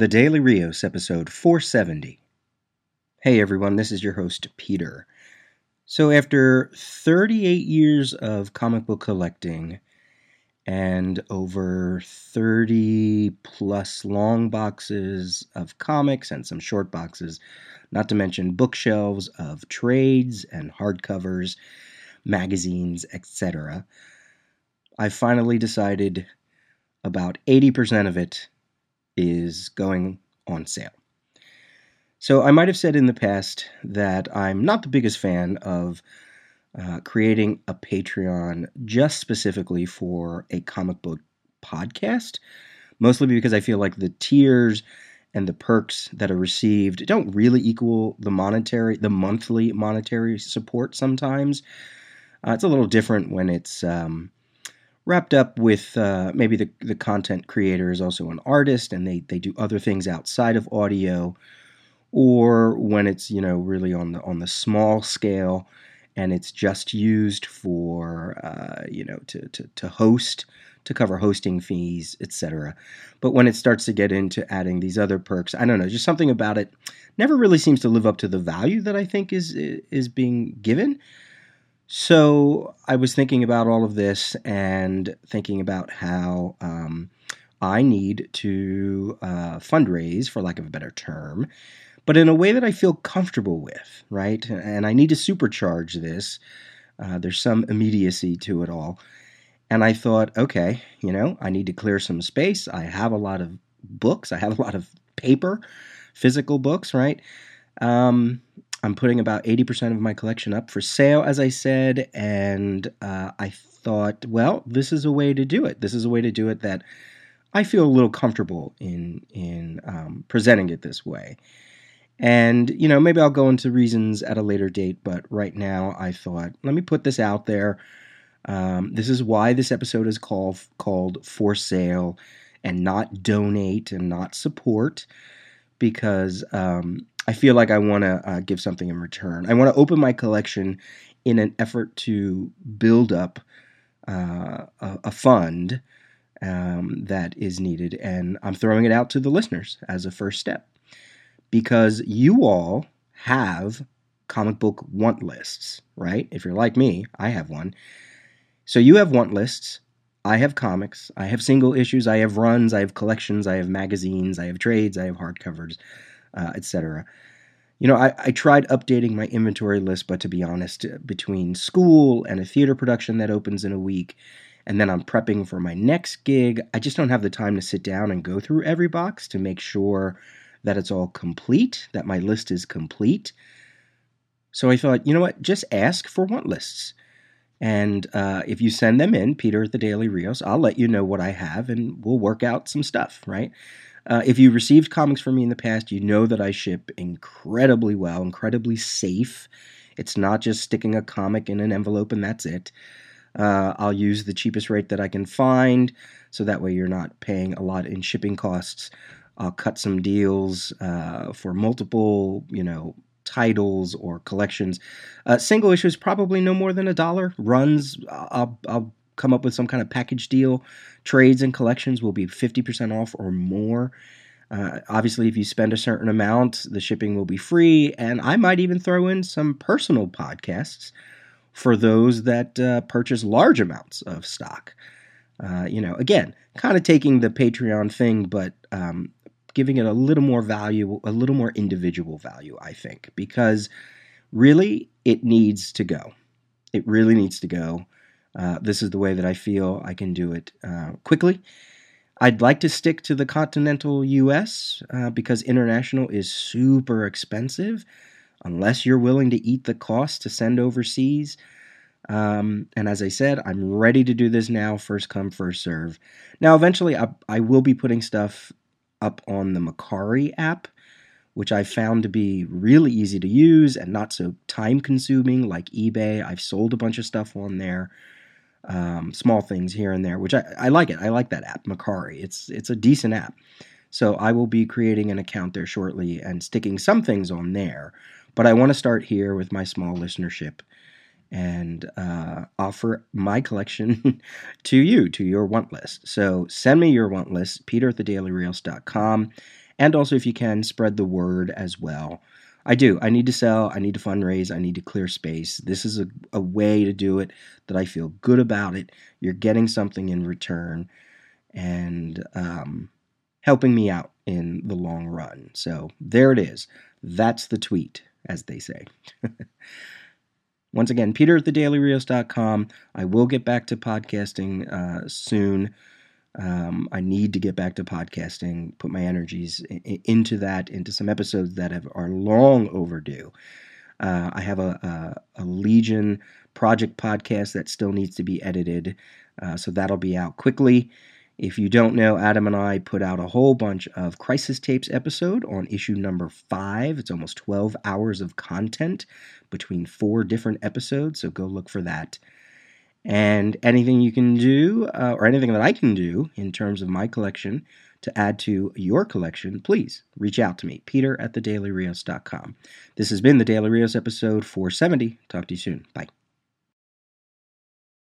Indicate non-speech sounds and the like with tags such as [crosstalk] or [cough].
The Daily Rios, episode 470. Hey everyone, this is your host, Peter. So, after 38 years of comic book collecting and over 30 plus long boxes of comics and some short boxes, not to mention bookshelves of trades and hardcovers, magazines, etc., I finally decided about 80% of it is going on sale. So I might have said in the past that I'm not the biggest fan of uh, creating a Patreon just specifically for a comic book podcast, mostly because I feel like the tiers and the perks that are received don't really equal the monetary, the monthly monetary support sometimes. Uh, it's a little different when it's um, wrapped up with uh, maybe the, the content creator is also an artist and they, they do other things outside of audio or when it's you know really on the on the small scale and it's just used for uh, you know to, to, to host to cover hosting fees etc but when it starts to get into adding these other perks i don't know just something about it never really seems to live up to the value that i think is is being given so I was thinking about all of this and thinking about how um, I need to uh, fundraise, for lack of a better term, but in a way that I feel comfortable with, right? And I need to supercharge this. Uh, there's some immediacy to it all. And I thought, okay, you know, I need to clear some space. I have a lot of books, I have a lot of paper, physical books, right? Um, I'm putting about 80% of my collection up for sale, as I said, and uh, I thought, well, this is a way to do it. This is a way to do it that I feel a little comfortable in in um, presenting it this way. And you know, maybe I'll go into reasons at a later date, but right now I thought, let me put this out there. Um, this is why this episode is called called for sale and not donate and not support because um, I feel like I want to uh, give something in return. I want to open my collection in an effort to build up uh, a, a, fund um, that is needed, and I'm throwing it out to the listeners as a first step because you all have comic book want lists, right? If you're like me, I have one. So you have want lists. I have comics. I have single issues. I have runs. I have collections. I have magazines. I have trades. I have hardcovers uh, etc. You know, I, I tried updating my inventory list, but to be honest, between school and a theater production that opens in a week, and then I'm prepping for my next gig, I just don't have the time to sit down and go through every box to make sure that it's all complete, that my list is complete. So I thought, you know what, just ask for want lists. And uh, if you send them in, Peter at the Daily Rios, I'll let you know what I have and we'll work out some stuff, right? Uh, if you received comics from me in the past, you know that I ship incredibly well, incredibly safe. It's not just sticking a comic in an envelope and that's it. Uh, I'll use the cheapest rate that I can find, so that way you're not paying a lot in shipping costs. I'll cut some deals uh, for multiple, you know, titles or collections. Uh, single issues probably no more than a dollar. Runs, I'll, I'll come up with some kind of package deal. Trades and collections will be 50% off or more. Uh, obviously, if you spend a certain amount, the shipping will be free. And I might even throw in some personal podcasts for those that uh, purchase large amounts of stock. Uh, you know, again, kind of taking the Patreon thing, but um, giving it a little more value, a little more individual value, I think, because really it needs to go. It really needs to go. Uh, this is the way that I feel I can do it uh, quickly. I'd like to stick to the continental US uh, because international is super expensive unless you're willing to eat the cost to send overseas. Um, and as I said, I'm ready to do this now, first come, first serve. Now, eventually, I, I will be putting stuff up on the Mercari app, which I found to be really easy to use and not so time consuming like eBay. I've sold a bunch of stuff on there um, small things here and there, which I, I like it. I like that app, Mercari. It's it's a decent app. So I will be creating an account there shortly and sticking some things on there. But I want to start here with my small listenership and uh, offer my collection [laughs] to you, to your want list. So send me your want list, peter at thedailyrios.com. And also, if you can, spread the word as well. I do. I need to sell. I need to fundraise. I need to clear space. This is a, a way to do it that I feel good about it. You're getting something in return and um, helping me out in the long run. So there it is. That's the tweet, as they say. [laughs] Once again, peter at thedailyrios.com. I will get back to podcasting uh, soon. Um, I need to get back to podcasting, put my energies I- into that, into some episodes that have, are long overdue. Uh, I have a, a, a, Legion project podcast that still needs to be edited, uh, so that'll be out quickly. If you don't know, Adam and I put out a whole bunch of Crisis Tapes episode on issue number five. It's almost 12 hours of content between four different episodes, so go look for that. And anything you can do, uh, or anything that I can do in terms of my collection to add to your collection, please reach out to me, peter at thedailyrios.com. This has been the Daily Rios episode 470. Talk to you soon. Bye.